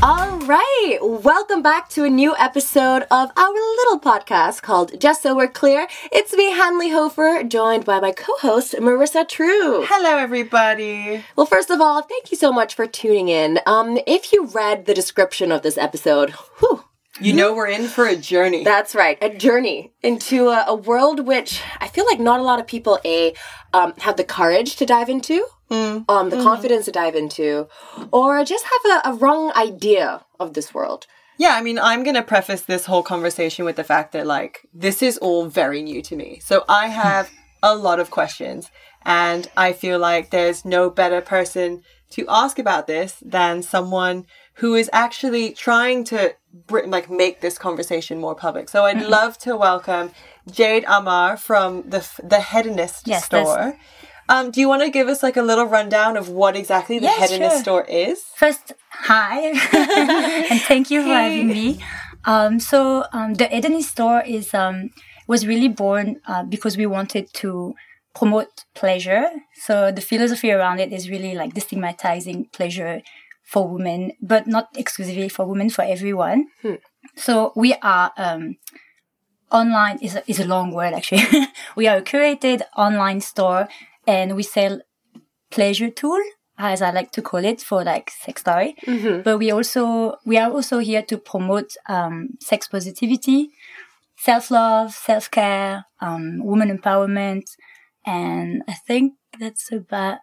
All right, welcome back to a new episode of our little podcast called Just So We're Clear. It's me, Hanley Hofer, joined by my co-host Marissa True. Hello, everybody. Well, first of all, thank you so much for tuning in. Um, if you read the description of this episode, whew, You know we're in for a journey. That's right, a journey into a, a world which I feel like not a lot of people a um, have the courage to dive into, um, the confidence to dive into, or just have a, a wrong idea of this world. yeah, I mean, I'm going to preface this whole conversation with the fact that, like, this is all very new to me. So I have a lot of questions, and I feel like there's no better person to ask about this than someone who is actually trying to br- like make this conversation more public. So I'd love to welcome Jade Amar from the the Hedonist Yes, store. Um, do you want to give us like a little rundown of what exactly the Yes, Hedonist sure. store is? First, hi, and thank you for having me. Um, so um, the Hedonist store is um, was really born uh, because we wanted to promote pleasure. So the philosophy around it is really like destigmatizing pleasure for women, but not exclusively for women, for everyone. So we are um, online is a, is a long word actually. we are a curated online store, and we sell pleasure tool as I like to call it for like sex toy. But we also we are also here to promote um, sex positivity, self love, self care, um, woman empowerment, and I think that's about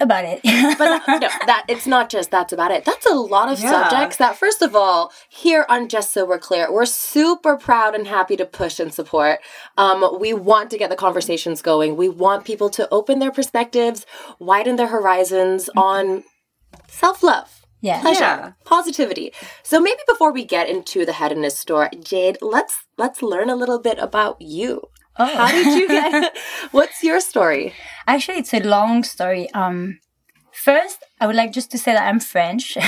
about it. But that, no, that it's not just that's about it. That's a lot of Yeah. subjects that, first of all, here on Just So We're Clear, we're super proud and happy to push and support. Um, we want to get the conversations going. We want people to open their perspectives, widen their horizons on self love. yeah. pleasure, Yeah. positivity. So maybe before we get into the hedonist store, Jade, let's let's learn a little bit about you. Oh. How did you get? what's your story? Actually, it's a long story. Um, first, I would like just to say that I'm French. Your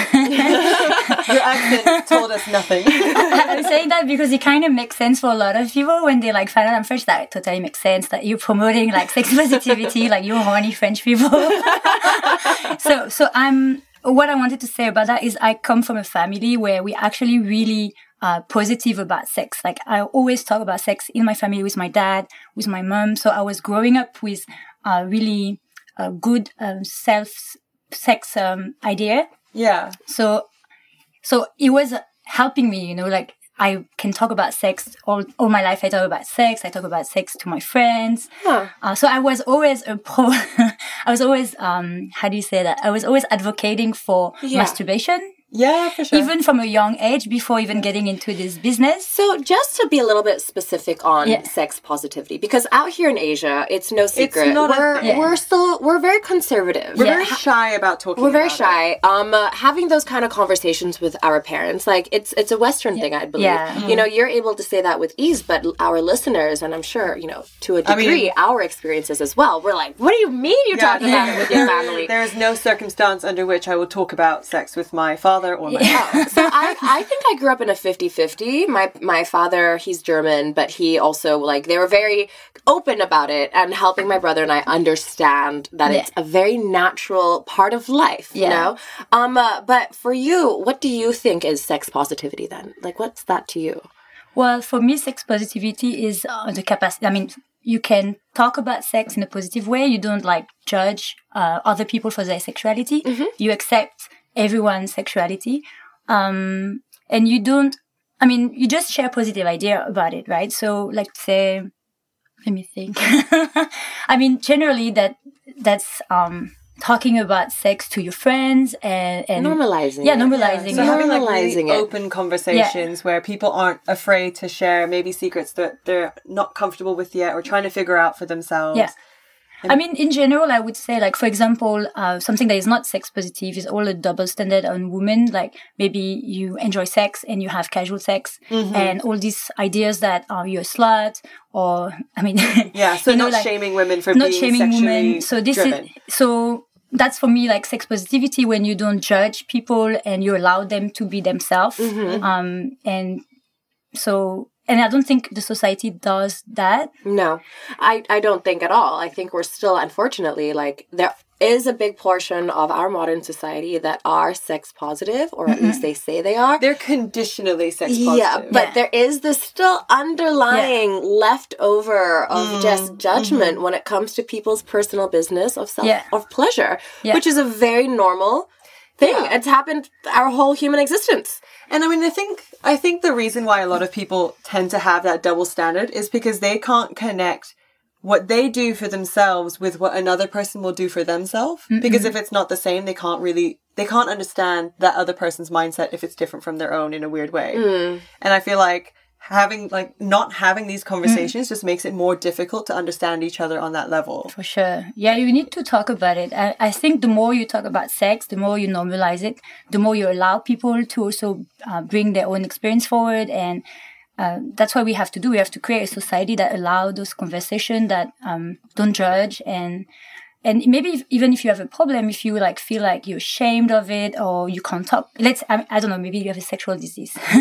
accent told us nothing. I'm saying that because it kind of makes sense for a lot of people when they like find out I'm French. That totally makes sense that you're promoting like sex positivity, like you're horny French people. so, so I'm. What I wanted to say about that is I come from a family where we actually really uh, positive about sex. Like I always talk about sex in my family with my dad, with my mom. So I was growing up with a really uh, good um, self sex um, idea yeah. so so it was helping me you know like i can talk about sex all, all my life i talk about sex i talk about sex to my friends Huh. uh, so i was always a pro i was always um how do you say that i was always advocating for Yeah. masturbation Yeah, for sure. even from a young age before even getting into this business So, just to be a little bit specific on Yeah. sex positivity, because out here in Asia, it's no secret. not we're thing. we're still we're very conservative. we're Yeah. very shy about talking. Sex. We're very about it. shy. Um, uh, having those kind of conversations with our parents, like it's it's a Western thing, I believe. Yeah. You know, you're able to say that with ease, but our listeners, and I'm sure you know to a I mean- degree, our experiences as well. We're like, what do you mean you're Yeah, talking about it with your family? There is no circumstance under which I will talk about sex with my father or my mom. so I, I think I grew up in a 50-50. My my father, he's German, but he also like they were very open about it and helping my brother and I understand that Yeah. it's a very natural part of life, you know? Um uh, but for you, what do you think is sex positivity then? Like what's that to you? Well, for me, sex positivity is uh, the capacity. I mean, you can talk about sex in a positive way. You don't like judge uh, other people for their sexuality. You accept everyone's sexuality, um, and you don't. I mean, you just share positive idea about it, right? So, like, say, let me think. I mean, generally, that that's um, talking about sex to your friends and, and Normalizing. Yeah, it. normalizing. So it. having like really Normalizing it. open conversations where people aren't afraid to share maybe secrets that they're not comfortable with yet or trying to figure out for themselves. Yeah. I mean, in general, I would say, like, for example, uh, something that is not sex positive is all a double standard on women. Like, maybe you enjoy sex and you have casual sex, and all these ideas that uh, you're a slut, or I mean, Yeah, so you know, not like, shaming women for not being shaming sexually women. So this driven. is so that's for me like sex positivity when you don't judge people and you allow them to be themselves. Mm-hmm. Um, and so and I don't think the society does that. No, I, I don't think at all. I think we're still, unfortunately, like there is a big portion of our modern society that are sex positive, or at mm-hmm. least they say they are. They're conditionally sex positive. Yeah, but Yeah. there is this still underlying leftover of mm-hmm. just judgment mm-hmm. when it comes to people's personal business of self Yeah. of pleasure, Yeah. which is a very normal thing. Yeah. It's happened our whole human existence. And I mean, I think I think the reason why a lot of people tend to have that double standard is because they can't connect what they do for themselves with what another person will do for themselves. Because if it's not the same, they can't really they can't understand that other person's mindset if it's different from their own in a weird way. Mm. And I feel like having like not having these conversations just makes it more difficult to understand each other on that level. For sure. Yeah, you need to talk about it. I, I think the more you talk about sex, the more you normalize it, the more you allow people to also uh, bring their own experience forward. And uh, that's what we have to do. We have to create a society that allow those conversations that um, don't judge and and maybe if, even if you have a problem, if you like feel like you're ashamed of it or you can't talk, let's I, I don't know, maybe you have a sexual disease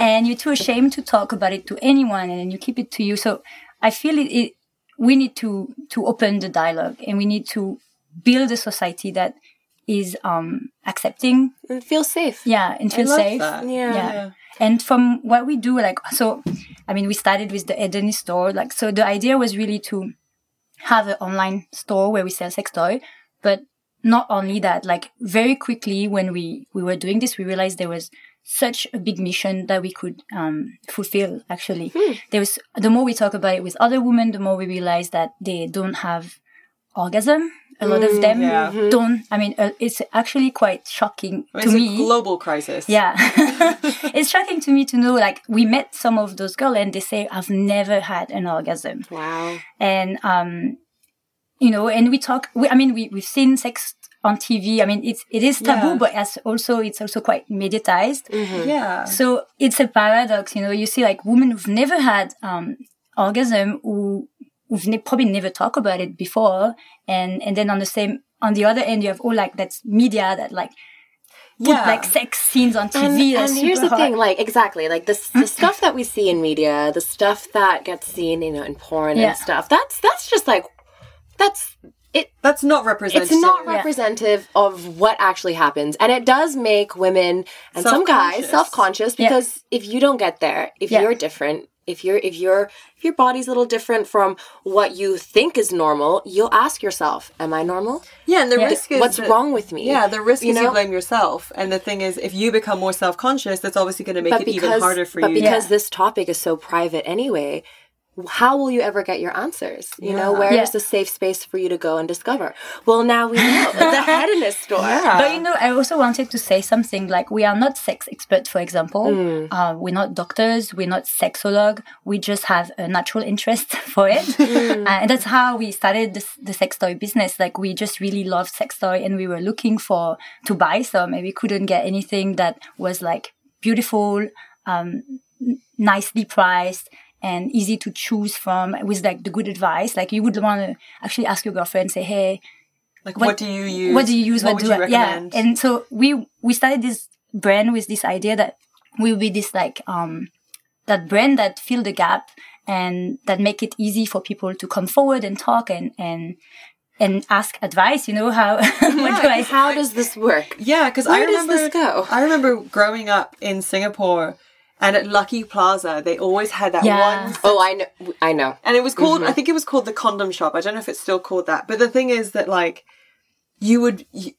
and you're too ashamed to talk about it to anyone, and then you keep it to you. So I feel it, it we need to to open the dialogue and we need to build a society that is um accepting And feel safe. yeah and feel safe that. Yeah. yeah and from what we do like so i mean we started with the Hedonist store like so the idea was really to have an online store where we sell sex toy but not only that like very quickly when we we were doing this we realized there was such a big mission that we could um, fulfill actually. There was the more we talk about it with other women the more we realize that they don't have orgasm a lot of them yeah. don't i mean uh, it's actually quite shocking It's to a me global crisis. yeah. it's shocking to me to know like we met some of those girls and they say I've never had an orgasm. Wow. And um you know, and we talk we, I mean we we've seen sex on TV. I mean it's it is taboo Yeah. but as also it's also quite mediatized. Yeah. So it's a paradox, you know, you see like women who've never had um orgasm who who've ne- probably never talked about it before and and then on the same on the other end you have all like that's media that like put Yeah. like sex scenes on TV. And, and here's super the thing, like exactly, like this the mm-hmm. stuff that we see in media, the stuff that gets seen, you know, in porn Yeah. and stuff. That's that's just like that's it That's not representative. it's not Yeah. representative of what actually happens and it does make women and some guys Self-conscious. self-conscious Yeah. because if you don't get there if Yeah. you're different if you're if you're if your body's a little different from what you think is normal you'll ask yourself am i normal Yeah, and the Yeah. risk is what's that- wrong with me Yeah, the risk You is you know? blame yourself, and the thing is, if you become more self conscious, that's obviously going to make but it because even harder for but you. because Yeah. this topic is so private anyway how will you ever get your answers you know Yeah. where is the safe space for you to go and discover well now we know the hedonist store Yeah. But you know, I also wanted to say something like we are not sex experts, for example. Mm. Uh, we're not doctors. We're not sexolog. We just have a natural interest for it. Mm. Uh, and that's how we started this, the sex toy business. Like we just really loved sex toy and we were looking for, to buy some and we couldn't get anything that was like beautiful, um, n- nicely priced and easy to choose from with like the good advice. Like you would want to actually ask your girlfriend, say, Hey, like, what, do you use? what do you use? What, would do you I, recommend? yeah? And so we we started this brand with this idea that we will be this like um that brand that fill the gap and that make it easy for people to come forward and talk and and and ask advice. You know how what do I how does this work yeah, because I remember? I remember growing up in Singapore, and at Lucky Plaza, they always had that Yeah. one oh i know i know And it was called, Mm-hmm. I think it was called the condom shop. I don't know if it's still called that. But the thing is that like, you would, y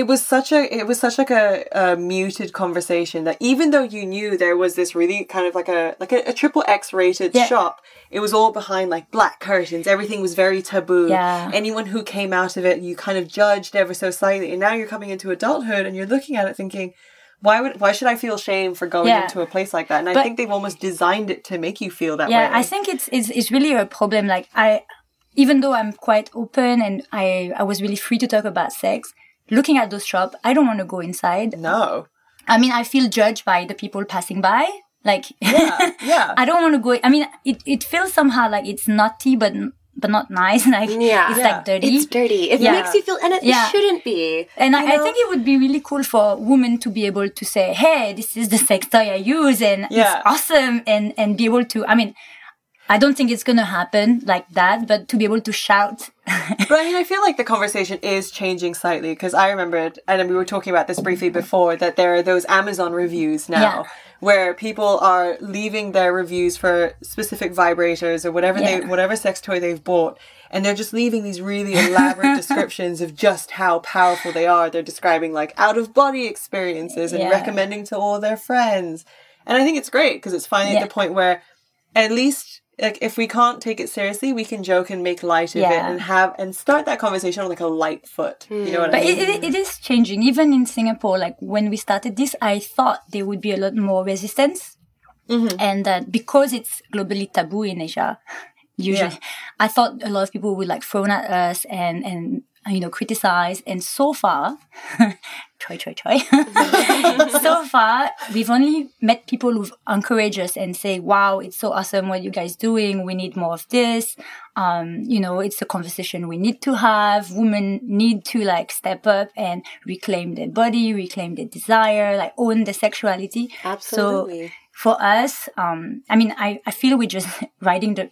it was such a, it was such like a, a muted conversation that even though you knew there was this really kind of like a, like a, a triple X rated Yeah. shop, it was all behind like black curtains. Everything was very taboo. Yeah. Anyone who came out of it, you kind of judged ever so slightly. And now you're coming into adulthood and you're looking at it thinking, why would why should I feel shame for going Yeah. into a place like that? And I think they've almost designed it to make you feel that yeah way. i think it's, it's it's really a problem like i even though i'm quite open and i i was really free to talk about sex looking at those shops i don't want to go inside no. i mean i feel judged by the people passing by like Yeah, yeah. i don't want to go i mean it, it feels somehow like it's naughty but but not nice. Like Yeah. it's Yeah. like dirty. It's dirty. It Yeah. makes you feel, and it, Yeah. it shouldn't be. And I, I think it would be really cool for women to be able to say, "Hey, this is the sex toy I use, and Yeah. it's awesome," and and be able to. I mean, I don't think it's gonna happen like that, but to be able to shout, But I mean, I feel like the conversation is changing slightly because I remembered, and we were talking about this briefly before, that there are those Amazon reviews now Yeah. Where people are leaving their reviews for specific vibrators or whatever they, whatever sex toy they've bought, and they're just leaving these really elaborate descriptions of just how powerful they are. They're describing like out of body experiences and Yeah. recommending to all their friends, and I think it's great because it's finally Yeah. at the point where at least like if we can't take it seriously, we can joke and make light of it and have and start that conversation on like a light foot. You know what but I mean? it, it, it is changing. Even in Singapore, like when we started this, I thought there would be a lot more resistance, mm-hmm. and that because it's globally taboo in Asia, usually, Yeah. I thought a lot of people would like frown at us and and you know criticize. And so far, try try try. so far, we've only met people who've encouraged us and say, "Wow, it's so awesome what you guys doing. We need more of this." Um, you know, it's a conversation we need to have. Women need to like step up and reclaim their body, reclaim their desire, like own their sexuality. Absolutely. So for us, um, I mean, I, I feel we're just riding the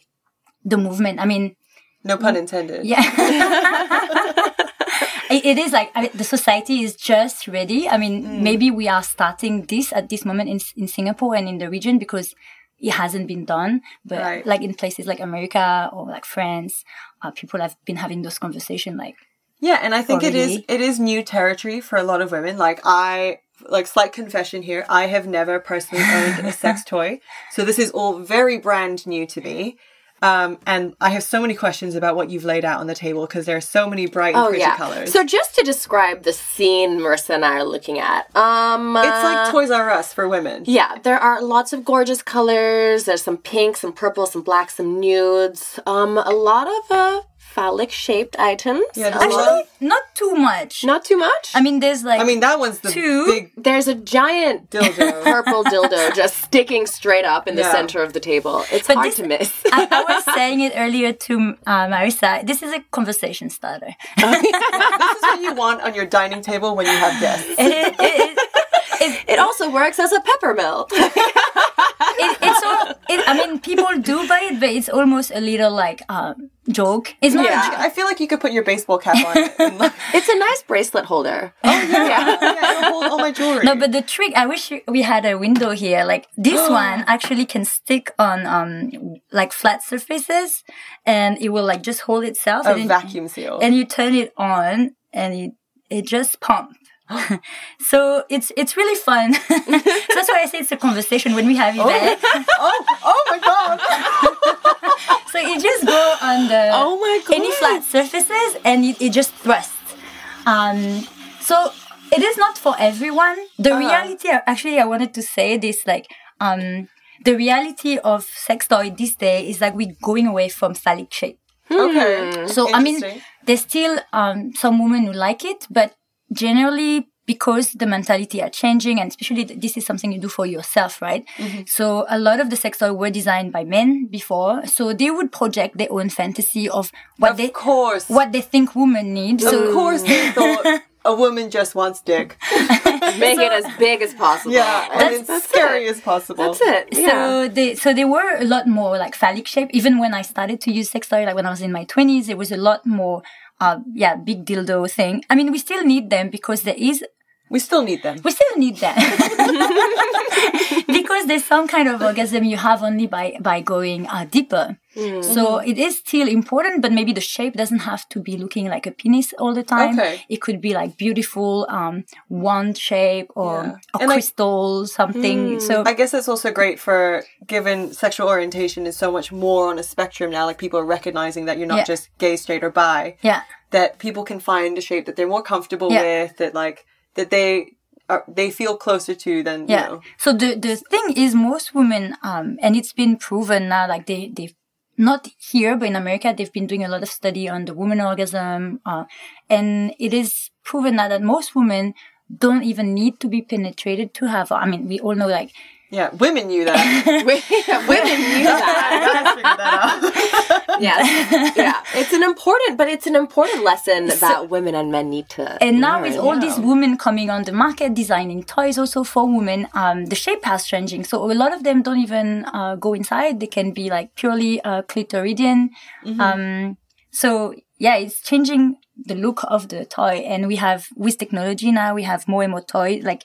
the movement. I mean, no pun intended. yeah. it, is like I mean, the society is just ready. I mean, Mm. maybe we are starting this at this moment in in Singapore and in the region because it hasn't been done. But Right. like in places like America or like France, uh, people have been having those conversations. Like, Yeah, and I think it is it is new territory for a lot of women. Like I like slight confession here, I have never personally owned a sex toy. So this is all very brand new to me. Um, and I have so many questions about what you've laid out on the table because there are so many bright and Oh pretty yeah. colors. So just to describe the scene Marissa and I are looking at, um, it's like uh, Toys R Us for women. Yeah, there are lots of gorgeous colors. There's some pink, some purple, some black, some nudes. Um, a lot of uh, phallic shaped items. Yeah, there's a lot actually, of- not too much. Not too much. I mean, there's like I mean, that one's the Two. big there's a giant dildo. purple dildo just sticking straight up in the Yeah. center of the table. It's But hard this- to miss. I, I was saying it earlier to uh, Marissa. This is a conversation starter. this is what you want on your dining table when you have guests. It, it, it, it also works as a peppermill. It, it's all. It, I mean, people do buy it, but it's almost a little like um, joke. It's not. Yeah. A joke. I feel like you could put your baseball cap on it. And like, it's a nice bracelet holder. Oh yeah, it'll hold all my jewelry. No, but the trick. I wish we had a window here. Like this one actually can stick on um like flat surfaces, and it will like just hold itself. a and vacuum seal. and you turn it on and it it just pumps. so it's it's really fun. so that's why I say it's a conversation when we have events. oh, oh my god! So you just go on the Oh my any flat surfaces and it, it just thrusts. Um, so it is not for everyone. The Uh-huh. reality, actually, I wanted to say this like um, the reality of sex toy this day is like we're going away from phallic shape. Okay. So I mean, there's still um, some women who like it, but generally because the mentality are changing, and especially this is something you do for yourself, right? Mm-hmm. So a lot of the sex toys were designed by men before, so they would project their own fantasy of what of they course, what they think women need. of So course, they thought a woman just wants dick. Make it as big as possible. Yeah, and That's- it's that's scary it. as possible. That's it. Yeah. So they so they were a lot more like phallic shape. Even when I started to use sex toy, like when I was in my twenties, it was a lot more uh yeah, big dildo thing. I mean we still need them because there is We still need them. we still need them. because there's some kind of orgasm you have only by by going uh, deeper. So it is still important, but maybe the shape doesn't have to be looking like a penis all the time. Okay. It could be like beautiful um wand shape or Yeah. a And I- crystal something. So I guess it's also great for given sexual orientation is so much more on a spectrum now. Like people are recognizing that you're not Yeah. just gay, straight, or bi. yeah. That people can find a shape that they're more comfortable Yeah. with. That like that they are they feel closer to than Yeah. you know. So the the thing is, most women, um, and it's been proven now, like they they've not here, but in America, they've been doing a lot of study on the woman orgasm, uh, and it is proven now that most women don't even need to be penetrated to have. I mean, we all know like Yeah, women knew that. Women knew that. Guys that out. Yes. Yeah. It's an important, but it's an important lesson that women and men need to. And now with learn. all these women coming on the market designing toys also for women, um, the shape has changing. So a lot of them don't even uh, go inside. They can be like purely uh, clitoridian. Um, so yeah, it's changing the look of the toy. And we have with technology now, we have more and more toys like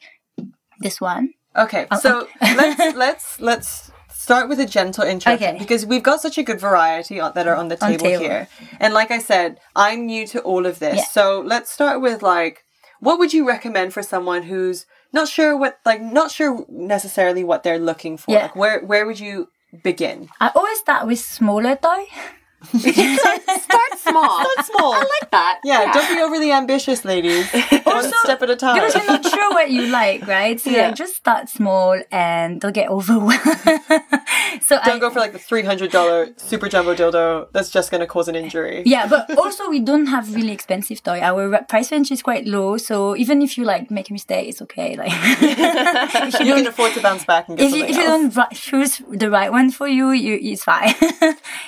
this one. Okay, oh, so let's let's let's start with a gentle introduction Okay. because we've got such a good variety on, that are on the On table, table. here. And like I said, I'm new to all of this. Yeah. So let's start with like what would you recommend for someone who's not sure what like not sure necessarily what they're looking for? Yeah. Like where where would you begin? I always start with smaller though. Start small. Start small. I like that. yeah, don't be overly ambitious, ladies. One step at a time. Because you're not sure what you like, right? So Yeah. like, just start small and don't get overwhelmed. so Don't go for like the three hundred dollar super jumbo dildo. That's just gonna cause an injury. Yeah, but also we don't have really expensive toy. Our price range is quite low, so even if you like make a mistake, it's okay. Like if you You can afford to bounce back and get if you, if you don't choose the right one for you, you it's fine.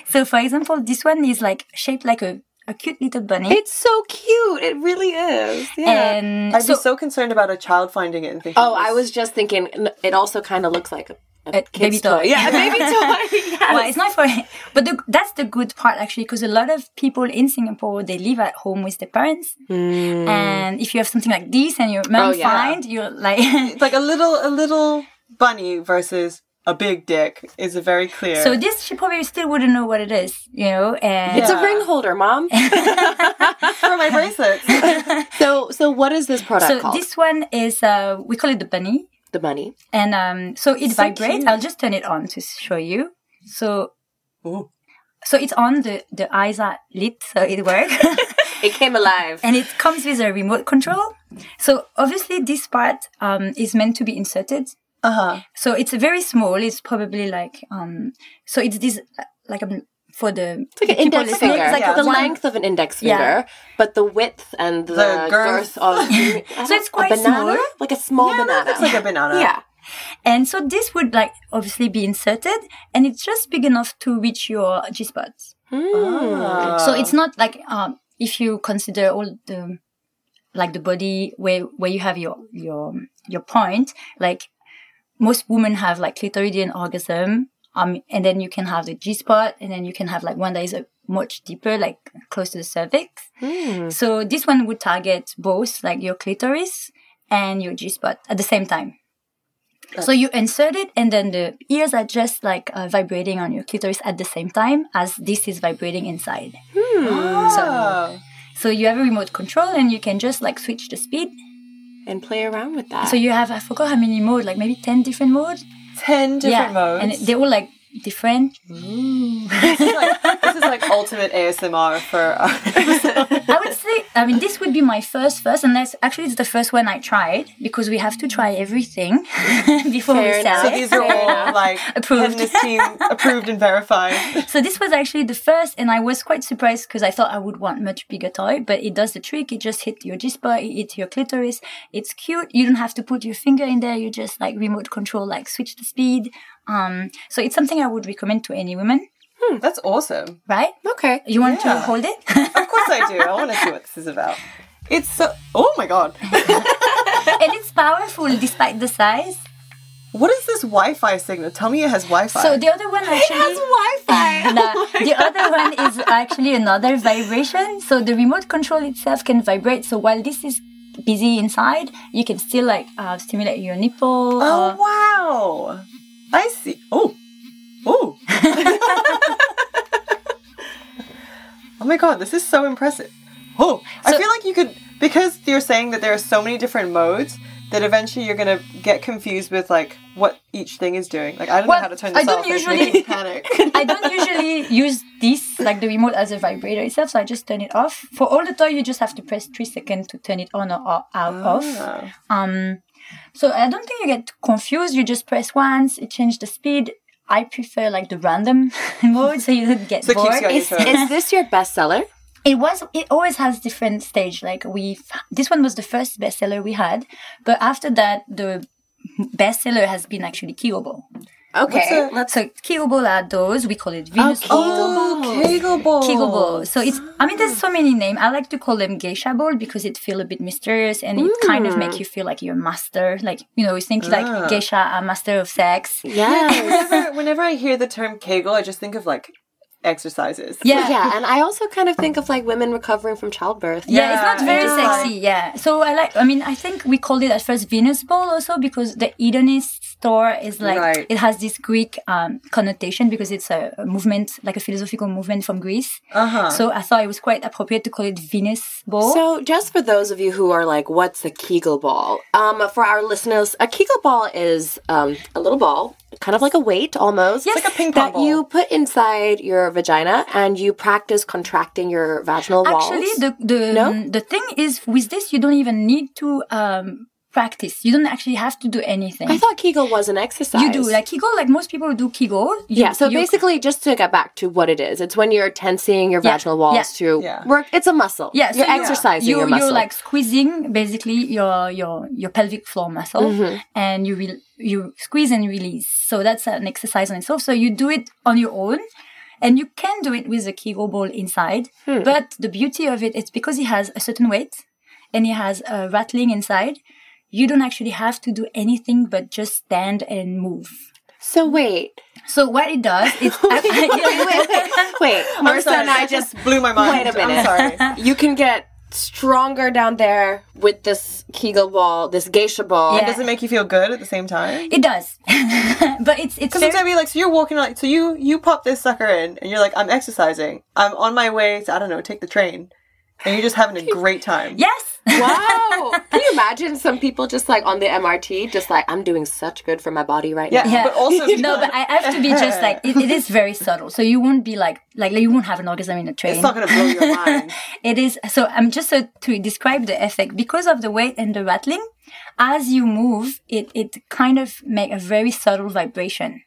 so for example, this one is like shaped like a, a cute little bunny, It's so cute. It really is. Yeah. and I'd so, be so concerned about a child finding it and thinking. oh, this- I was just thinking. It also kind of looks like a, a, A kid's baby toy. Yeah, a baby toy. Yes. well, it's not for, but the, that's the good part actually, because a lot of people in Singapore they live at home with their parents, hmm. and if you have something like this and your mom Oh, yeah. find, you're like. It's like a little a little bunny versus a big dick is a very clear. So this, she probably still wouldn't know what it is, you know. And It's a ring holder, mom. for my bracelets. so, so what is this product so called? this one is, uh, we call it the bunny, the bunny. and um, so it So vibrates. cute. I'll just turn it on to show you. So, Ooh. so it's on. the The eyes are lit, so it works, It came alive. and it comes with a remote control. So obviously, this part um is meant to be inserted. Uh huh. So it's very small. It's probably like um. So it's this uh, like um, for the It's like an index listening, finger. It's like Yeah. the one- length of an index Yeah. finger, but the width and the, The girth. girth. of So it's quite a banana, small. like a small Yeah, banana. that looks like a banana. Yeah. And so this would like obviously be inserted and it's just big enough to reach your G spots. Ah. So it's not like um if you consider all the like the body where where you have your your your point, like most women have like clitoridian orgasm. Um and then you can have the G spot and then you can have like one that is a much deeper, like close to the cervix. So this one would target both like your clitoris and your G spot at the same time. So you insert it, and then the ears are just like uh, vibrating on your clitoris at the same time as this is vibrating inside. Ah. So you have a remote control, and you can just like switch the speed. And play around with that. So you have I forgot how many modes, like maybe ten different modes. ten different modes. and they're all like different. Mm. this, is like, this is like ultimate ASMR for. Our I would say, I mean, this would be my first first, and that's actually it's the first one I tried because we have to try everything before Fair we enough. sell so these are all like Approved. Approved. team approved and verified. So this was actually the first, and I was quite surprised because I thought I would want much bigger toy, but it does the trick. It just hit your G spot, it hit your clitoris. It's cute. You don't have to put your finger in there. You just like remote control, like switch the speed. Um, so it's something I would recommend to any woman, That's awesome. right? okay. You want to Yeah. hold it? Of course I do. I want to see what this is about. It's so. Oh my god. and it's powerful despite the size. What is this Wi-Fi signal? Tell me it has Wi-Fi. So the other one actually. Has Wi-Fi. No, the other one is actually another vibration. So the remote control itself can vibrate. So while this is busy inside, you can still like uh, stimulate your nipple. oh or- wow. I see. Oh. Oh. oh my god, this is so impressive. Oh, I feel like you could because you're saying that there are so many different modes that eventually you're gonna get confused with like what each thing is doing. Like I don't Well, know how to turn this I don't off. Usually- panic. I don't usually use this like the remote as a vibrator itself, so I just turn it off. For all the toy, you just have to press three seconds to turn it on or o- out off. Ah. Um, so I don't think you get confused. You just press once, it changes the speed. I prefer like the random mode, so you don't get So bored. you on your Is, is this your bestseller? It was. It always has different stage. Like we, this one was the first bestseller we had, but after that, the bestseller has been actually Kegel Ball. Okay. Let's so Kegel Ball are those we call it Venus Kegel Ball. Oh, Kegel ball. Kegel Ball. So it's, I mean, there's so many names. I like to call them geisha ball because it feel a bit mysterious and it kind of make you feel like you're a master. Like, you know, you think Ah. like geisha a master of sex. Yes. Whenever, whenever I hear the term Kegel, I just think of like exercises. Yeah. yeah, and I also kind of think of like women recovering from childbirth. Yeah, it's not very it's sexy. Yeah. So I like, I mean, I think we called it at first Venus Ball also because the hedonist store is like, Right. it has this Greek um, connotation because it's a, a movement, like a philosophical movement from Greece. Uh-huh. So I thought it was quite appropriate to call it Venus Ball. So, just for those of you who are like, "What's a Kegel ball?" Um, for our listeners, a Kegel ball is um, a little ball, kind of like a weight almost. Yes. Like a ping pong that ball. you put inside your vagina and you practice contracting your vaginal walls. Actually, the the No? the thing is with this, you don't even need to um, practice. You don't actually have to do anything. I thought Kegel was an exercise. you do like Kegel, like most people do Kegel. You- yeah, so you- basically, just to get back to what it is, it's when you're tensing your Yeah, vaginal walls yeah. to Yeah. work. It's a muscle. yeah, so you're you- exercising you, your muscle. You're like squeezing basically your your your pelvic floor muscle, Mm-hmm. and you will you squeeze and release. So that's an exercise on itself. So you do it on your own. And you can do it with a Kegel ball inside, Hmm. but the beauty of it is because it has a certain weight and it has a rattling inside. You don't actually have to do anything but just stand and move. so wait, So what it does is wait, wait, wait, wait. I'm Marissa and I just blew my mind. Wait a minute. I'm sorry. you can get stronger down there with this Kegel ball, this geisha ball. Yeah. Does it make you feel good at the same time? it does, but it's it's Because very, it's gonna be like, so you're walking like, so you you pop this sucker in, and you're like, I'm exercising. I'm on my way to I don't know, take the train, and you're just having a great time. yes. Wow. Can you imagine some people just like on the MRT, just like, I'm doing such good for my body right Yeah, now? Yeah. but also no, but I have to be just like it, it is very subtle, so you won't be like like you won't have an orgasm in a train. it's not gonna blow your mind. It is so. I'm just so to describe the effect because of the weight and the rattling. As you move, it it kind of make a very subtle vibration.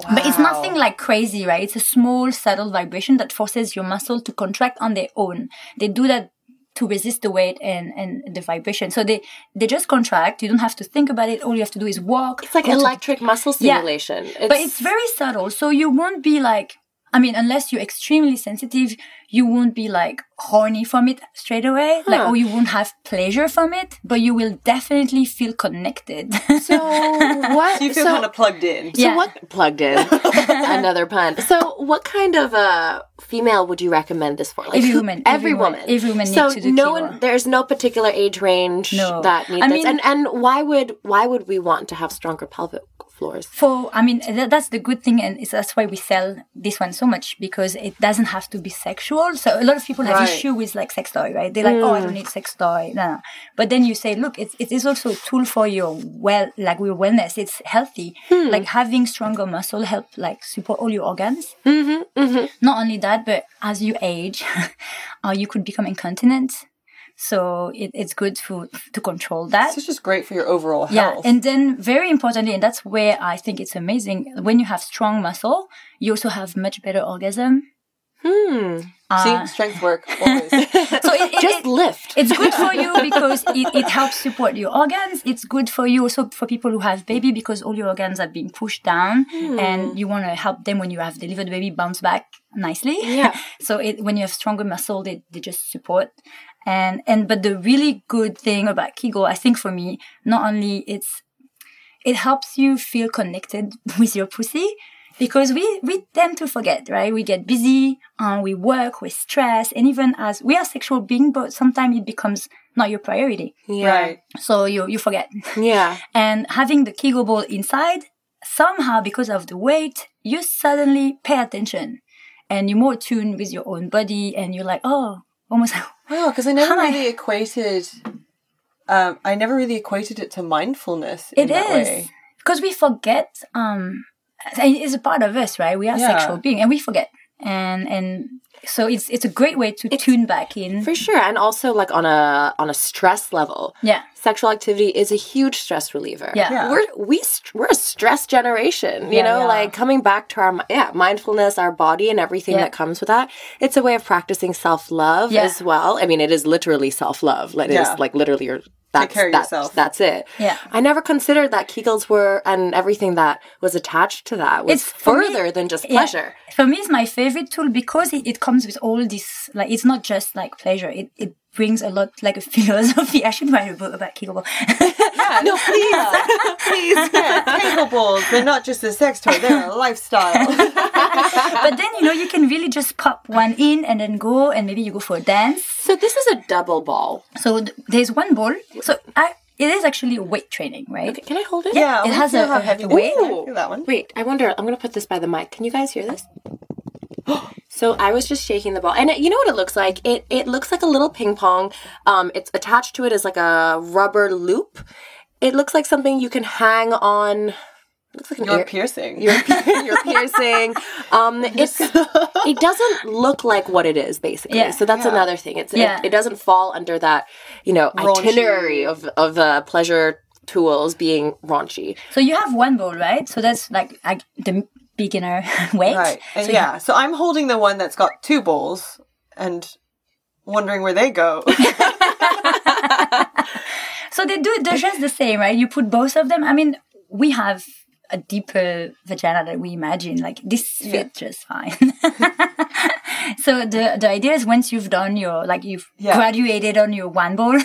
Wow. But it's nothing like crazy, right? It's a small, subtle vibration that forces your muscle to contract on their own. They do that to resist the weight and, and the vibration. So they, they just contract. You don't have to think about it. All you have to do is walk. It's like go to- electric muscle Yeah. stimulation. but it's very subtle. So you won't be like, I mean, unless you're extremely sensitive, you won't be like horny from it straight away. Like, Huh. or you won't have pleasure from it, but you will definitely feel connected. so what? So you feel so- kind of plugged in. So Yeah. what plugged in? Another pun. So what kind of uh female would you recommend this for? Like Every who- woman, Every every woman. woman, every woman So needs to do no one. There's no particular age range No. that needs I this. mean- And and why would why would we want to have stronger pelvic floors? For, I mean, that, that's the good thing, and it's, that's why we sell this one so much because it doesn't have to be sexual. So a lot of people have Right. issue with like sex toy, right? They're like, oh, I don't mm. need sex toy. No, no. But then you say, look, it's, it is also a tool for your well, like your wellness. It's healthy. Hmm. Like having stronger muscle help like support all your organs. Mm-hmm, mm-hmm. Not only that, but as you age, uh, you could become incontinent. So it, it's good to to control that. It's just great for your overall health. Yeah, health. and then very importantly, and that's where I think it's amazing. When you have strong muscle, you also have much better orgasm. Hmm. See, strength work always. So it, it, Just it- lift. it's good for you because it, it helps support your organs. It's good for you also for people who have baby because all your organs are being pushed down and you want to help them when you have delivered baby bounce back nicely. Yeah. so it, when you have stronger muscle, they, they just support. And, and, but the really good thing about Kegel, I think for me, not only it's, it helps you feel connected with your pussy because we, we tend to forget, right? We get busy, um, we work, we stress, and even as we are sexual beings, but sometimes it becomes not your priority. yeah. Right. So you, you forget. Yeah. And having the Kegel ball inside, somehow because of the weight, you suddenly pay attention and you're more tuned with your own body and you're like, oh, almost Wow, because I never Hi. really equated. Um, I never really equated it to mindfulness. In It that is way. because we forget. Um, it's a part of us, right? We are Yeah. sexual being, and we forget. And and so it's it's a great way to tune back in. For sure. And also like on a on a stress level. yeah, sexual activity is a huge stress reliever. Yeah. Yeah. We're we st- we're a stress generation, you Yeah, know, we are. like coming back to our yeah, mindfulness, our body and everything Yeah. that comes with that. It's a way of practicing self-love Yeah. as well. I mean, it is literally self-love. Like it is Yeah. like literally your that's, care of that's, yourself. That's it. Yeah. I never considered that Kegels were and everything that was attached to that was It's for me- further than just Yeah. pleasure. For me, it's my favorite tool because it, it comes with all this, like, it's not just like pleasure. It, it brings a lot, like a philosophy. I should write a book about Kegel. No, please. please. Kegel balls, they're not just a sex toy, they're a lifestyle. but then, you know, you can really just pop one in and then go and maybe you go for a dance. So this is a double ball. So th- there's one ball. So I, it is actually weight training, right? Okay, can I hold it? yeah, it has a- a heavy weight. Look that one. Wait, I wonder. I'm gonna put this by the mic. Can you guys hear this? so I was just shaking the ball, and it, you know what it looks like? It it looks like a little ping pong. Um, it's attached to it is like a rubber loop. It looks like something you can hang on. Looks like an You're ear- piercing. You're, you're piercing. Um, it's it doesn't look like what it is basically. Yeah. so that's Yeah. another thing. It's Yeah. it, it doesn't fall under that you know Raunchy. itinerary of of uh, pleasure tools being raunchy. So you have one ball, right? So that's like, like the beginner weight. Right. So yeah, so I'm holding the one that's got two balls and wondering where they go. So they do they're just the same, right? You put both of them. I mean, we have a deeper vagina that we imagine. Like this fit just fine. so the the idea is once you've done your like you've Yeah. graduated on your one ball,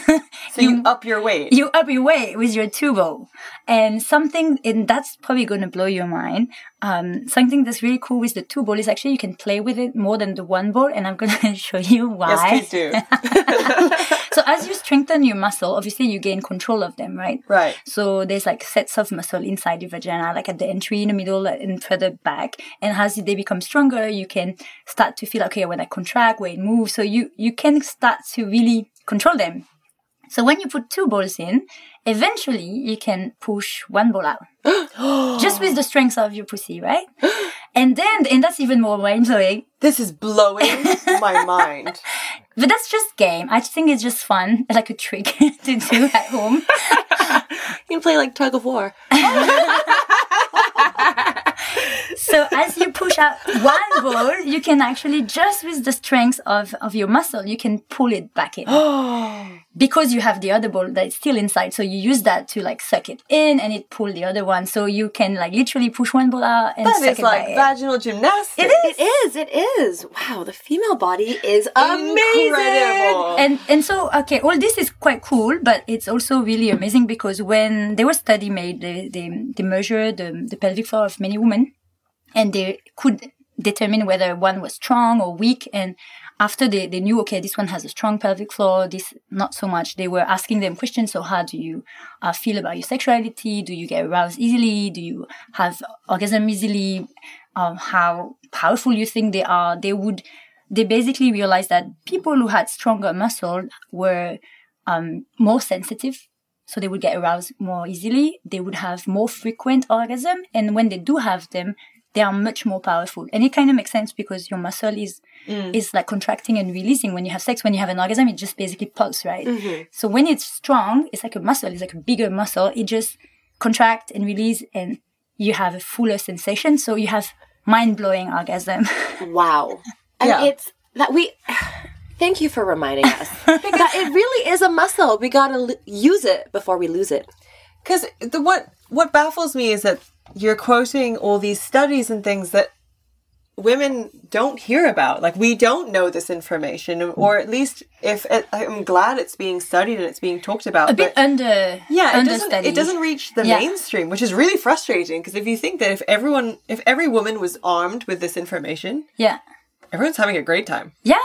So you up your weight. you up your weight with your two ball. And something and that's probably gonna blow your mind. Um, something that's really cool with the two ball is actually you can play with it more than the one ball, and I'm gonna show you why. yes, please do. So as you strengthen your muscle, obviously you gain control of them, right? right. So there's like sets of muscle inside your vagina, like at the entry, in the middle, and further back. And as they become stronger, you can start to feel okay when I contract, when it moves. So you you can start to really control them. So when you put two balls in, eventually you can push one ball out, just with the strength of your pussy, right? And then, and that's even more mind blowing. This is blowing my mind. But that's just game. I think it's just fun, like a trick to do at home. You can play like tug of war. So as you push out one ball, you can actually just with the strength of, of your muscle, you can pull it back in. because you have the other ball that's still inside. So you use that to like suck it in and it pull the other one. So you can like literally push one ball out and That suck is it like back in. vaginal gymnastics. It is. It is. Wow, the female body is amazing. Incredible. and and so okay all this is quite cool but it's also really amazing because when there was study made they they, they measure the, the pelvic floor of many women and they could determine whether one was strong or weak. And after they, they knew okay this one has a strong pelvic floor this not so much they were asking them questions. So how do you uh, feel about your sexuality? Do you get aroused easily? Do you have orgasm easily? Um, how powerful you think they are? They would they basically realized that people who had stronger muscle were um, more sensitive. So they would get aroused more easily. They would have more frequent orgasm. And when they do have them they are much more powerful and it kind of makes sense because your muscle is mm. is like contracting and releasing when you have sex when you have an orgasm it just basically pulses, right mm-hmm. so when it's strong it's like a muscle it's like a bigger muscle it just contract and release and you have a fuller sensation so you have mind-blowing orgasm Wow. And Yeah. it's that we. Thank you for reminding us that it really is a muscle. We gotta l- use it before we lose it. Because the what what baffles me is that you're quoting all these studies and things that women don't hear about. Like we don't know this information, or at least if it, I'm glad it's being studied and it's being talked about. a bit under yeah, it doesn't it doesn't reach the Yeah. mainstream, which is really frustrating. Because if you think that if everyone, if every woman was armed with this information, yeah everyone's having a great time. Yeah,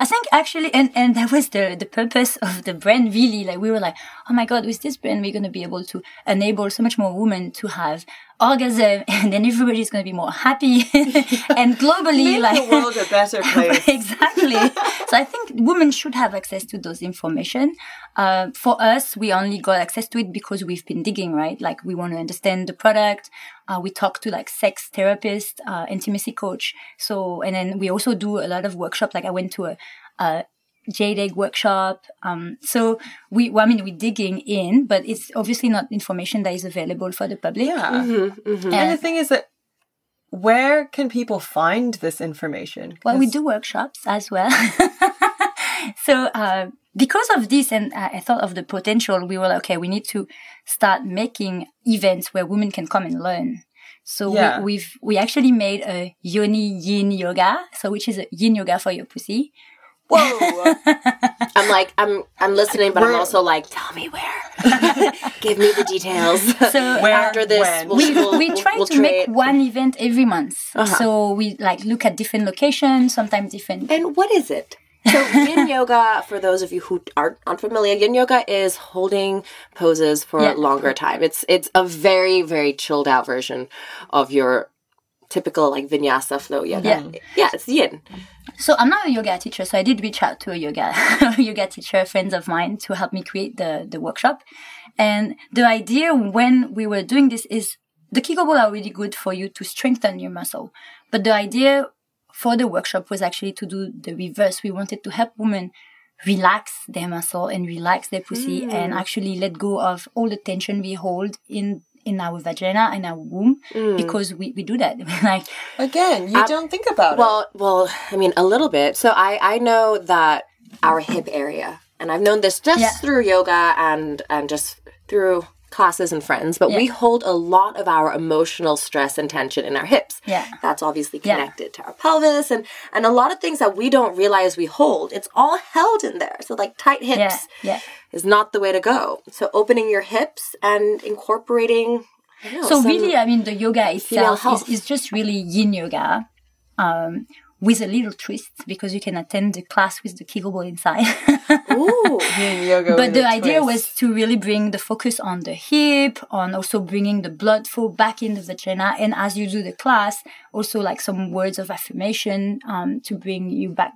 I think actually, and and that was the the purpose of the brand. Really, like we were like, oh my god, with this brand, we're gonna be able to enable so much more women to have orgasm, and then everybody's gonna be more happy, and globally, Make like the world a better place. exactly. so I think women should have access to those information. Uh, for us, we only got access to it because we've been digging, right? Like we want to understand the product. Uh, we talk to like sex therapist, uh, intimacy coach. So, and then we also do a lot of workshop. Like I went to a, a jade egg workshop. Um, so we, well, I mean, we're digging in, but it's obviously not information that is available for the public. Yeah. Mm-hmm, And the thing is that where can people find this information? Well, we do workshops as well. so uh, because of this, and I I thought of the potential, we were like, okay, we need to start making events where women can come and learn. So Yeah. we, we've we actually made a yoni yin yoga, so which is a yin yoga for your pussy. Whoa! I'm like, I'm I'm listening, but I'm also like, tell me where. Give me the details. So Where, After this, when? we'll, we, we'll, we try we'll to make one event every month. Uh-huh. So we like look at different locations, sometimes different. And what is it? So yin yoga, for those of you who aren't unfamiliar, yin yoga is holding poses for Yeah. a longer time. It's it's a very very chilled out version of your typical like vinyasa flow yoga. Yeah. yeah, it's yin. So I'm not a yoga teacher, so I did reach out to a yoga yoga teacher, friends of mine, to help me create the the workshop. And the idea when we were doing this is the Kegel are really good for you to strengthen your muscle, but the idea for the workshop was actually to do the reverse. We wanted to help women relax their muscle and relax their pussy mm. and actually let go of all the tension we hold in in our vagina and our womb mm. because we, we do that like Again, you don't think about it. Well, well, I mean a little bit. So I I know that our hip area, and I've known this just Yeah. through yoga and and just through classes and friends, but we hold a lot of our emotional stress and tension in our hips. Yeah. That's obviously Yeah. connected to our pelvis and and a lot of things that we don't realize we hold. It's all held in there. So like tight hips yeah yeah is not the way to go. So opening your hips and incorporating know, So really, I mean, the yoga itself is, is just really yin yoga, um, with a little twist because you can attend the class with the Kegel ball inside. Ooh. But the idea twist. was to really bring the focus on the hip, on also bringing the blood flow back in the vagina, and as you do the class, also like some words of affirmation um, to bring you back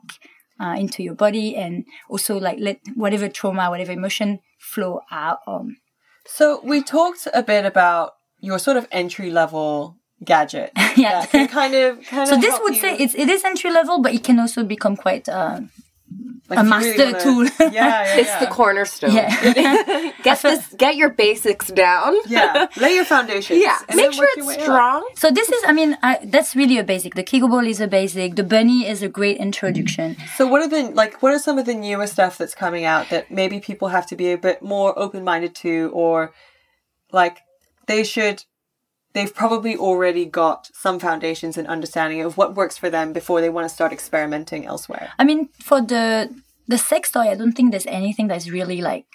uh, into your body, and also like let whatever trauma, whatever emotion flow out. Um, So we talked a bit about your sort of entry level gadget. Yeah. that kind of kind so of. this would you- say it's it is entry level, but it can also become quite uh, like, a if you master wanna- tool. Yeah, yeah, It's yeah. the cornerstone. yeah. Get this get your basics down. Yeah, lay your foundation Yeah, and make sure it's way up. strong. So this is, I mean, I, that's really a basic. The Kegel ball is a basic. The bunny is a great introduction. So what are the like? What are some of the newer stuff that's coming out that maybe people have to be a bit more open minded to, or like they should? They've probably already got some foundations and understanding of what works for them before they want to start experimenting elsewhere. I mean, for the the sex toy, I don't think there's anything that's really like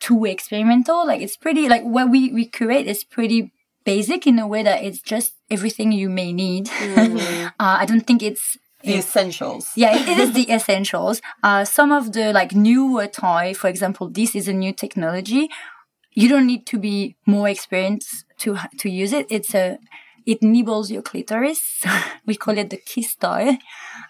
too experimental. Like it's pretty like what we we create is pretty basic in a way that it's just everything you may need. uh, I don't think it's The essentials. yeah, it, it is the essentials. Uh, some of the like newer toy, for example, this is a new technology. You don't need to be more experienced to to use it. It's a it nibbles your clitoris. we call it the kiss toy.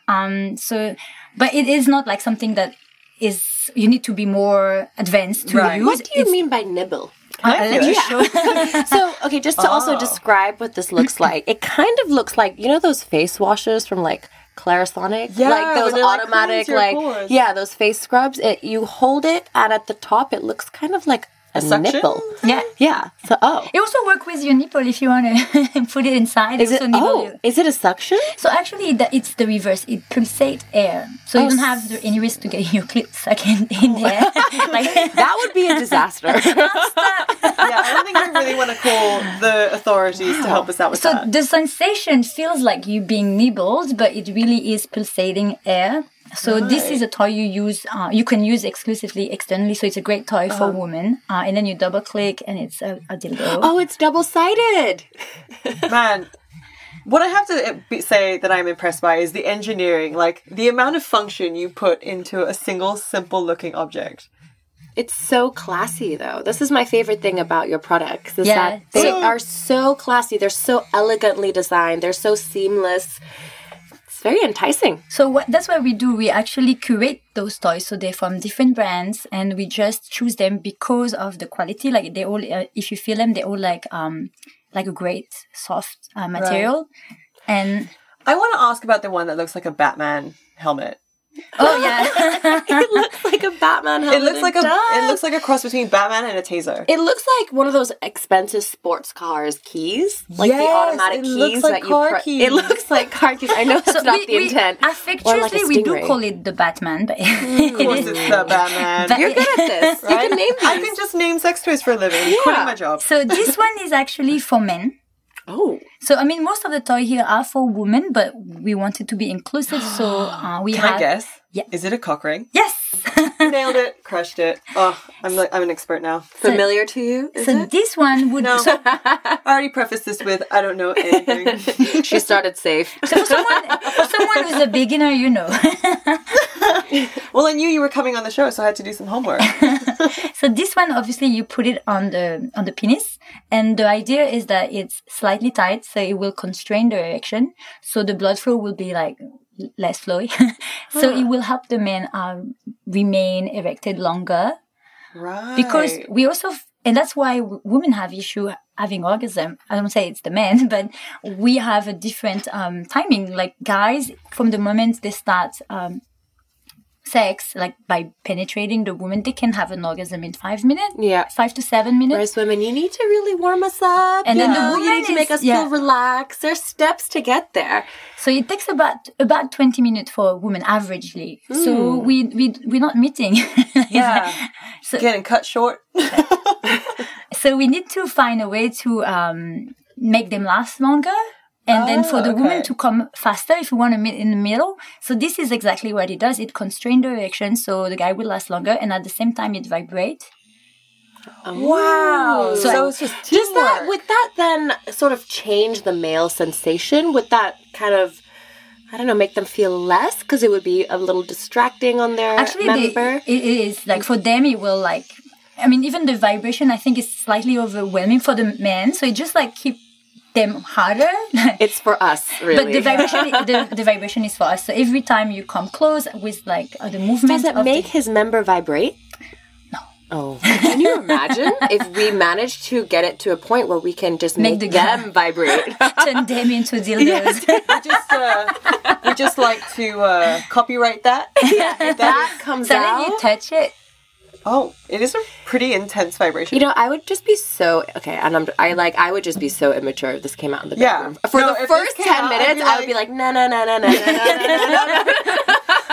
Um, so, but it is not like something that is you need to be more advanced to Right. use. What do you It's- mean by nibble? uh, I let me show- so, okay, just to also Oh. describe what this looks like, it kind of looks like you know those face washes from like Clarisonic, Yeah, like those where they, like, automatic, like yeah, those face scrubs. It you hold it, and at the top, it looks kind of like a, suction? nipple. yeah. Yeah. So, oh, It also work with your nipple if you want to put it inside. is it? also Oh, your- is it a suction? So actually, the, it's the reverse. It pulsates air, so Oh, you don't have any risk to get your clit stuck in, in there. like That would be a disaster. yeah, I don't think we really want to call the authorities to help us out with so, that. So the sensation feels like you being nibbled, but it really is pulsating air. So this is a toy you use. Uh, you can use exclusively externally. So it's a great toy for women. Uh, and then you double click, and it's a, a dildo. oh, it's double sided. Man, what I have to say that I'm impressed by is the engineering, like the amount of function you put into a single simple looking object. It's so classy, though. This is my favorite thing about your products. Is Yeah. that they are so classy. They're so elegantly designed. They're so seamless. It's very enticing. So what, that's what we do. We actually curate those toys. So they're from different brands and we just choose them because of the quality. Like they all, uh, if you feel them, they all like, um, like a great soft uh, material. And I want to ask about the one that looks like a Batman helmet. Oh yeah. it looks like a Batman helmet. It looks like a does. it looks like a cross between Batman and a taser. It looks like one of those expensive sports cars keys, like the automatic keys looks like that car you. Pre- keys. It looks like car keys. I know it's So not we, the we- intent. Or like we do call it the Batman, but of course, it's the Batman. But- You're good at this. You can name I can just name sex toys for a living. I'm Quitting my job. So this one is actually for men. Oh, So I mean, most of the toy here are for women, but we wanted to be inclusive. So uh, we Can have I guess? Yeah. Is it a cock ring? yes. Nailed it. Crushed it. Oh, I'm like I'm an expert now. familiar to you? Is so it? this one would No. so, I already prefaced this with I don't know anything. she started safe. so for someone for someone who's a beginner, you know. well, I knew you were coming on the show, so I had to do some homework. so this one, obviously, you put it on the on the penis, and the idea is that it's slightly tight, so it will constrain the erection, so the blood flow will be like less flowy. so it will help the men uh, remain erected longer. Right. because we also f- and that's why w- women have issue having orgasm. I don't say it's the men but we have a different um, timing. Like guys from the moment they start um, sex like by penetrating the woman they can have an orgasm in five minutes Yeah. five to seven minutes Whereas women, you need to really warm us up. And you then the know, you woman need to make us yeah. feel relaxed. There's steps to get there. so it takes about about 20 minutes for a woman averagely so we, we we're not meeting Yeah. so, Getting cut short. so we need to find a way to um, make them last longer and then for the Oh, woman to come faster if you want to meet in the middle so this is exactly what it does it constrains the erection so the guy will last longer and at the same time it vibrates oh. Wow. So- So, it's just Does that teamwork. would that then sort of change the male sensation? Would that kind of I don't know, make them feel less because it would be a little distracting on their actually they, member. it is like for them it will like i mean even the vibration i think is slightly overwhelming for the men so it just like keep them harder it's for us, really. But the vibration, the, the vibration is for us. So every time you come close with like uh, the movement, Does it make the, his member vibrate? No. Oh, can you imagine if we manage to get it to a point where we can just make, Make the them vibrate? turn them into dildos. we just uh, we just like to uh, copyright that. yeah, if that comes so out. then you touch it. Oh, it is a pretty intense vibration. You know, I would just be so okay, and I'm I like I would just be so immature if this came out in the bedroom. Yeah. For no, the first ten out, minutes, I would be like, no, no, no, no, no, no, no,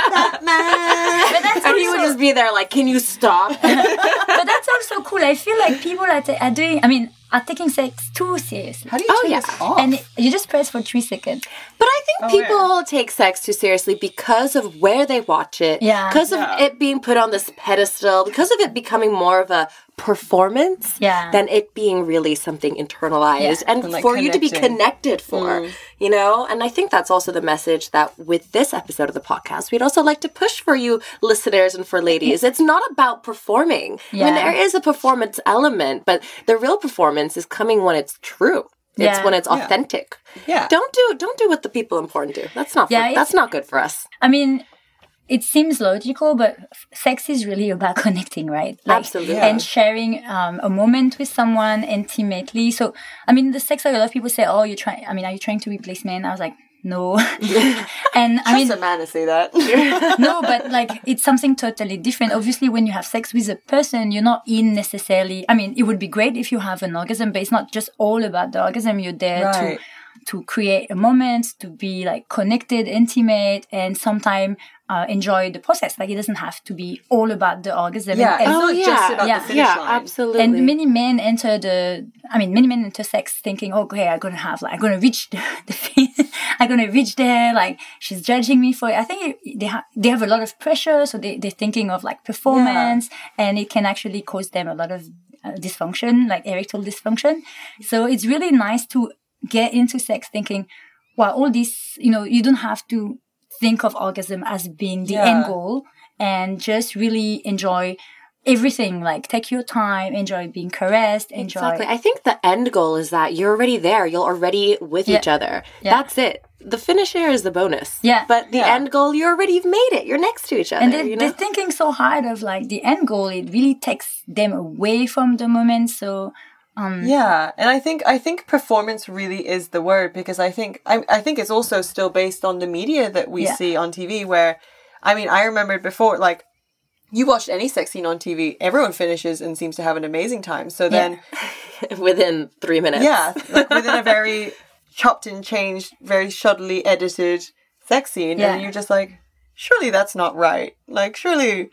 But that's and he would just be there like, can you stop? but that sounds so cool. I feel like people are, t- are doing. I mean, are taking sex too seriously. How do you Oh, turn yeah. this off? And you just press for three seconds. But I think Oh, people take sex too seriously because of where they watch it. Yeah. Because of Yeah. it being put on this pedestal, because of it becoming more of a performance Yeah. than it being really something internalized Yeah. and, And, like, for you to be connected for, mm. you know? And I think that's also the message that with this episode of the podcast, we'd also like to push for you listeners and for ladies. It's not about performing. I mean, there is a performance element, but the real performance is coming when it's true. It's Yeah. when it's authentic. Yeah. Don't do don't do what the people important porn do. That's not Yeah, for, that's not good for us. I mean, it seems logical, but sex is really about connecting, right? Like, Absolutely. And sharing um, a moment with someone intimately. So, I mean, the sex, like a lot of people say, oh, you're trying, I mean, are you trying to replace men? I was like, no. and I mean, a man to say that. no, but like it's something totally different. Obviously, when you have sex with a person, you're not in necessarily. I mean, it would be great if you have an orgasm, but it's not just all about the orgasm. You're there Right. to to create a moment, to be like connected, intimate, and sometimes uh, enjoy the process. Like it doesn't have to be all about the orgasm. Yeah, And- and- it's not just about yeah. the finish yeah, line. absolutely. and many men enter the, I mean, many men enter sex thinking, okay, I'm gonna have, like, I'm gonna reach the, the I'm gonna reach there, like, she's judging me for it. I think it, they have, they have a lot of pressure, so they, they're thinking of like performance, and it can actually cause them a lot of uh, dysfunction, like erectile dysfunction. So it's really nice to get into sex thinking, well, all this, you know, you don't have to think of orgasm as being the Yeah. end goal and just really enjoy everything. Like take your time, enjoy being caressed, enjoy. Exactly. I think the end goal is that you're already there. You're already with Yeah. each other. Yeah. That's it. The finisher is the bonus. Yeah. But the Yeah. end goal, you're already you've made it. You're next to each other. And they, you know? they're thinking so hard of like the end goal. It really takes them away from the moment. So, um, Yeah, and I think I think performance really is the word because I think I, I think it's also still based on the media that we Yeah. see on TV where I mean, I remembered before, like, you watched any sex scene on TV, everyone finishes and seems to have an amazing time. So then, Within three minutes. yeah, like within a very chopped and changed, very shoddily edited sex scene, Yeah. and you're just like, surely that's not right. Like, surely.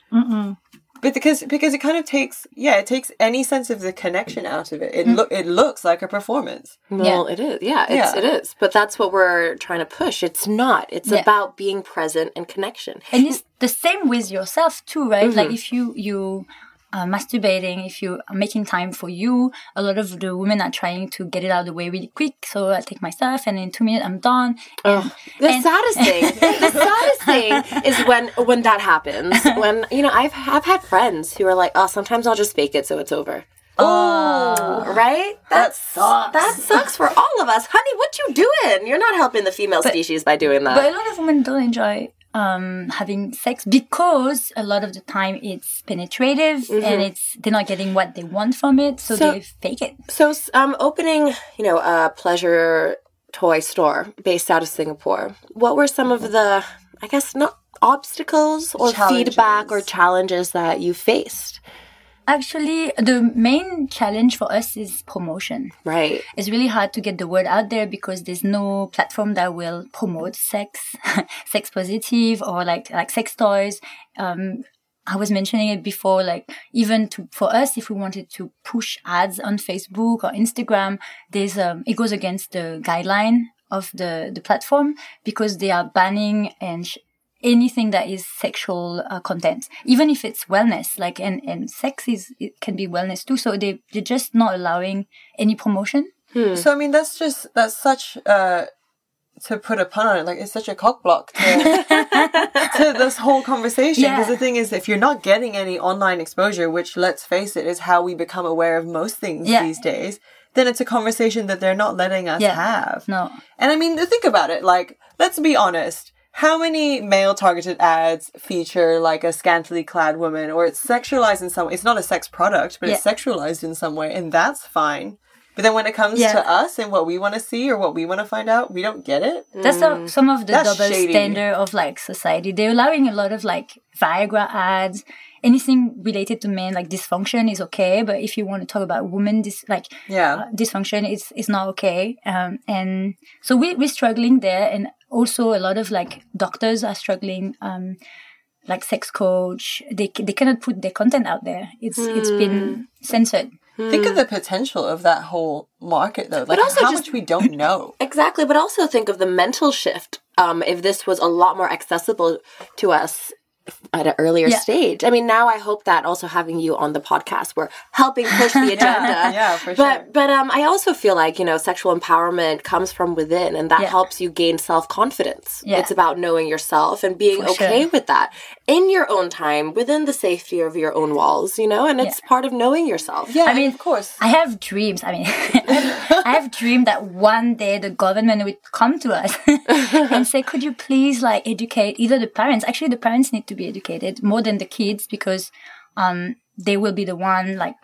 But because because it kind of takes yeah it takes any sense of the connection out of it it mm. look it looks like a performance Well, it is. Yeah, it's, Yeah. it is. But that's what we're trying to push. It's not. It's Yeah. about being present and connection. and it's the same with yourself too right mm-hmm. like if you you are masturbating if you are making time for you a lot of the women are trying to get it out of the way really quick so i take my stuff and in two minutes i'm done and, The and- saddest thing, the saddest thing is when when that happens. When you know, I've I've had friends who are like, "Oh, sometimes I'll just fake it so it's over." Oh, right. That sucks. That sucks for all of us, honey. What you doing? You're not helping the female species by doing that. but a lot of women don't enjoy um, having sex because a lot of the time it's penetrative and it's they're not getting what they want from it so, So- they fake it So, um, opening, you know, a pleasure toy store based out of Singapore. What were some of the, I guess, not obstacles or feedback or Challenges. challenges that you faced? Actually the main challenge for us is promotion Right. it's really hard to get the word out there because there's no platform that will promote sex, sex positive or like like sex toys. Um, I was mentioning it before, like even to for us, if we wanted to push ads on Facebook or Instagram, there's um, it goes against the guideline of the the platform because they are banning and. Sh- anything that is sexual uh, content even if it's wellness like and and sex is it can be wellness too so they they're just not allowing any promotion so i mean that's just that's such uh to put a pun on it like it's such a cock block to, to this whole conversation because Yeah. the thing is if you're not getting any online exposure which let's face it is how we become aware of most things Yeah. these days then it's a conversation that they're not letting us Yeah. have no And I mean, think about it. Like, let's be honest. How many male targeted ads feature like a scantily clad woman or it's sexualized in some way? It's not a sex product, but it's sexualized in some way, and that's fine. But then when it comes Yeah. to us and what we want to see or what we want to find out, we don't get it. That's a, mm. some of the That's double shady. standard of like society. They're allowing a lot of like Viagra ads. Anything related to men, like dysfunction, is okay. But if you want to talk about women, this like Yeah. uh, dysfunction, is is not okay. Um, and so we we're struggling there, and also a lot of like doctors are struggling. Um, like sex coach, they they cannot put their content out there. It's it's been censored. Think of the potential of that whole market though. Like also how just- much we don't know. Exactly, but also think of the mental shift. Um, if this was a lot more accessible to us at an earlier Yeah. stage. I mean, now I hope that also having you on the podcast, we're helping push the agenda. Yeah, for But sure. but um, I also feel like you know sexual empowerment comes from within, and that Yeah. helps you gain self confidence. Yeah. It's about knowing yourself and being For okay sure. with that in your own time, within the safety of your own walls. You know, and it's part of knowing yourself. Yeah, I mean, of course. I have dreams. I mean, I have dreamed that one day the government would come to us and say, "Could you please like educate either the parents? Actually, the parents need to be educated more than the kids because um they will be the one like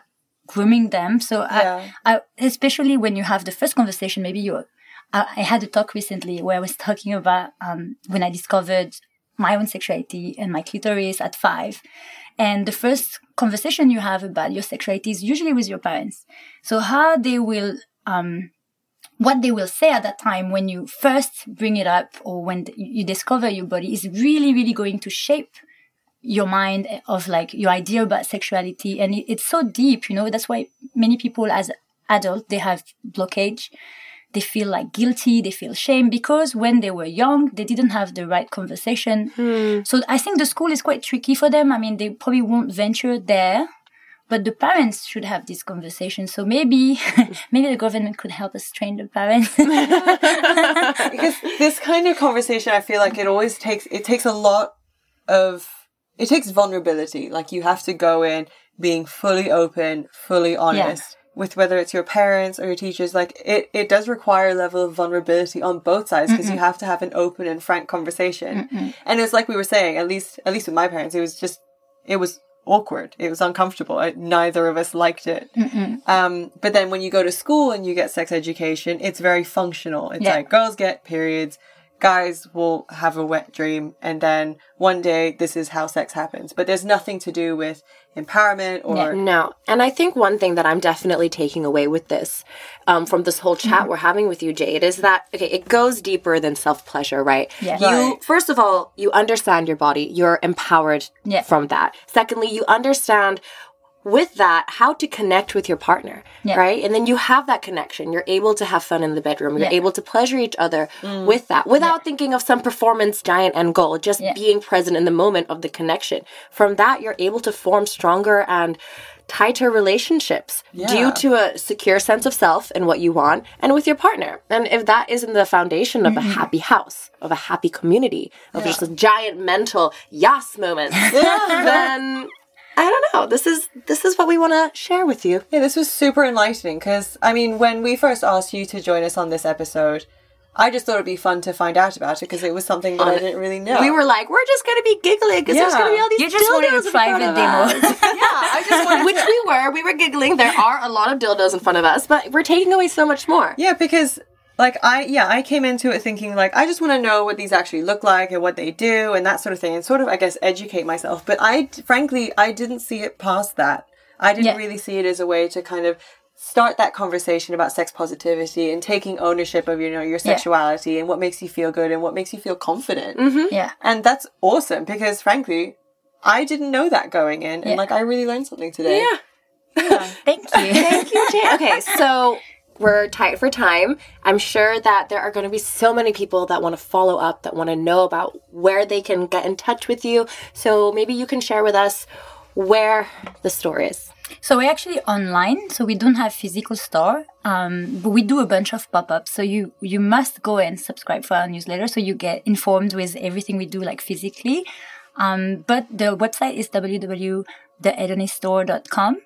grooming them. So Yeah. I, I, especially when you have the first conversation, maybe you. I, I had a talk recently where I was talking about um when I discovered my own sexuality and my clitoris at five. And the first conversation you have about your sexuality is usually with your parents. So how they will, um, what they will say at that time when you first bring it up or when you discover your body is really, really going to shape your mind eh, of like your idea about sexuality. And it's so deep, you know, that's why many people as adults, they have blockage they feel like guilty, they feel shame because when they were young, they didn't have the right conversation. Hmm. So I think the school is quite tricky for them. I mean, they probably won't venture there, but the parents should have this conversation. So maybe, maybe the government could help us train the parents. because this kind of conversation i feel like it always takes it takes a lot of it takes vulnerability. Like you have to go in being fully open fully honest with whether it's your parents or your teachers. Like it it does require a level of vulnerability on both sides because you have to have an open and frank conversation. And it's like we were saying at least at least with my parents it was just it was awkward it was uncomfortable I, neither of us liked it um, but then when you go to school and you get sex education, it's very functional. It's Yeah. like girls get periods, guys will have a wet dream and then one day this is how sex happens. But there's nothing to do with empowerment or. No. And I think one thing that I'm definitely taking away with this, um, from this whole chat we're having with you, Jade, is that, okay, it goes deeper than self pleasure, right? Yeah. You, Right. first of all, you understand your body, you're empowered Yeah. from that. Secondly, you understand with that how to connect with your partner Yeah. right? And then you have that connection. You're able to have fun in the bedroom. You're Yeah. able to pleasure each other mm. with that without thinking of some performance giant end goal just Yeah. being present in the moment of the connection. From that you're able to form stronger and tighter relationships Yeah. due to a secure sense of self and what you want and with your partner. And if that isn't the foundation of a happy house of a happy community of just a giant mental yes moment then I don't know. This is this is what we want to share with you. Yeah, this was super enlightening because, I mean, when we first asked you to join us on this episode, I just thought it'd be fun to find out about it because it was something that I didn't really know. We were like, we're just gonna be giggling because there's gonna be all these You just wanted a dildos in front private of demo. us. yeah, I just wanted Which to- we were. We were giggling. There are a lot of dildos in front of us, but we're taking away so much more. Yeah, because like I yeah, I came into it thinking like I just want to know what these actually look like and what they do and that sort of thing and sort of I guess educate myself. But I frankly I didn't see it past that. I didn't Yeah. really see it as a way to kind of start that conversation about sex positivity and taking ownership of you know your sexuality and what makes you feel good and what makes you feel confident. Mm-hmm. Yeah. And that's awesome because frankly I didn't know that going in and Yeah. like I really learned something today. Yeah. Thank you. Thank you, Jade. Okay, so we're tight for time. I'm sure that there are going to be so many people that want to follow up, that want to know about where they can get in touch with you. So maybe you can share with us where the store is. So we're actually online, so we don't have physical store, um, but we do a bunch of pop-ups. So you you must go and subscribe for our newsletter, so you get informed with everything we do, like physically. Um, but the website is www.thehedoniststore.com.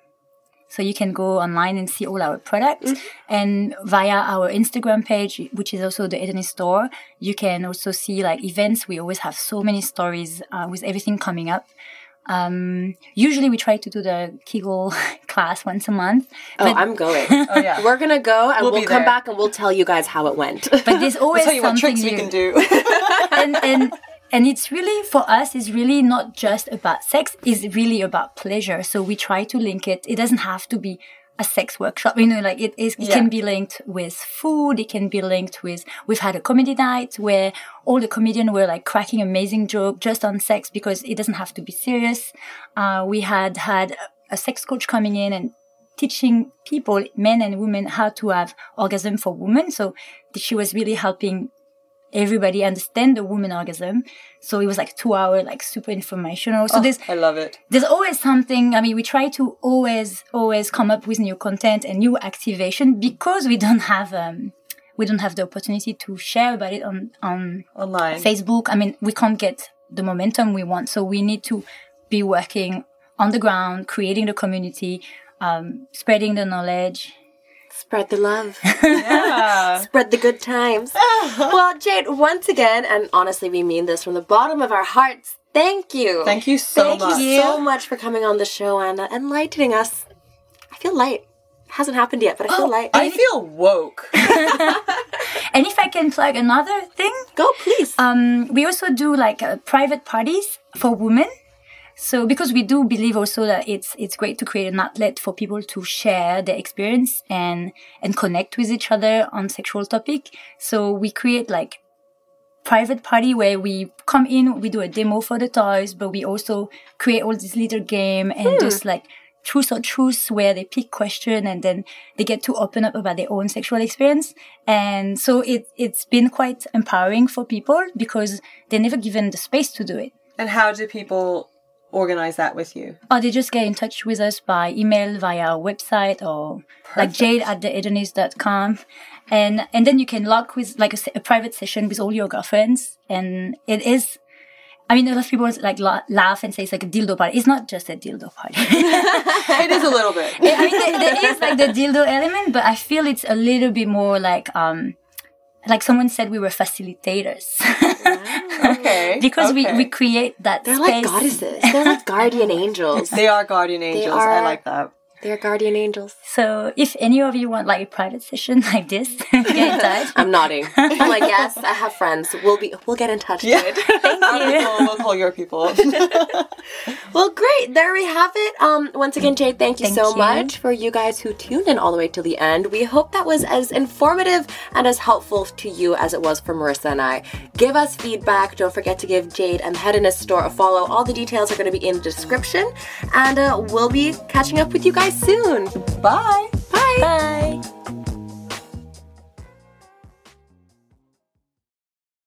So you can go online and see all our products, and via our Instagram page, which is also the Hedonist Store, you can also see like events. We always have so many stories uh, with everything coming up. Um, usually we try to do the Kegel class once a month. Oh, I'm going. Oh yeah. We're gonna go and We'll we'll, come there. back and we'll tell you guys how it went. But there's always I'll tell you what something tricks we new. can do. and, and, and it's really, for us, it's really not just about sex, it's really about pleasure. So we try to link it. It doesn't have to be a sex workshop. You know, like it is, it Yeah. can be linked with food. It can be linked with, we've had a comedy night where all the comedians were like cracking amazing joke just on sex because it doesn't have to be serious. Uh, we had had a sex coach coming in and teaching people, men and women, how to have orgasm for women. So she was really helping everybody understand the woman orgasm. So it was like two hour, like super informational. So there's, I love it. there's always something. I mean, we try to always, always come up with new content and new activation because we don't have, um, we don't have the opportunity to share about it on, on Online. Facebook. I mean, we can't get the momentum we want. So we need to be working on the ground, creating the community, um, spreading the knowledge. Spread the love. Yeah. Spread the good times. well, Jade, once again, and honestly, we mean this from the bottom of our hearts. Thank you. Thank you so much. Thank much. you so much for coming on the show and uh, enlightening us. I feel light. Hasn't happened yet, but I feel light. I feel woke. And if I can plug another thing, Go, please. Um, we also do like uh, private parties for women. So because we do believe also that it's it's great to create an outlet for people to share their experience and and connect with each other on sexual topic. So we create like private party where we come in, we do a demo for the toys, but we also create all this little game and hmm. just like truth or truth where they pick question and then they get to open up about their own sexual experience. And so it, it's been quite empowering for people because they're never given the space to do it. and how do people organize that with you? Or they just get in touch with us by email via our website or like jade at the theedonis.com. And, and then you can log with like a, a private session with all your girlfriends. And it is, I mean, a lot of people like la- laugh and say it's like a dildo party. It's not just a dildo party. It is a little bit. I mean, there, there is like the dildo element, but I feel it's a little bit more like, um, like someone said we were facilitators Okay. because we, we create that They're space. like goddesses. They're like guardian angels. They are guardian angels. are- I like that. They're guardian angels. So if any of you want like a private session like this, get in touch. I'm nodding. I'm like, yes, I have friends. We'll be we'll get in touch, Yeah. Jade. Our people will call your people. Well, great. There we have it. Um, once again, Jade, thank you Thank so you. much for you guys who tuned in all the way to the end. We hope that was as informative and as helpful to you as it was for Marissa and I. Give us feedback. Don't forget to give Jade and Hedonist Store a follow. All the details are going to be in the description. And uh, we'll be catching up with you guys soon. Bye. Bye. Bye.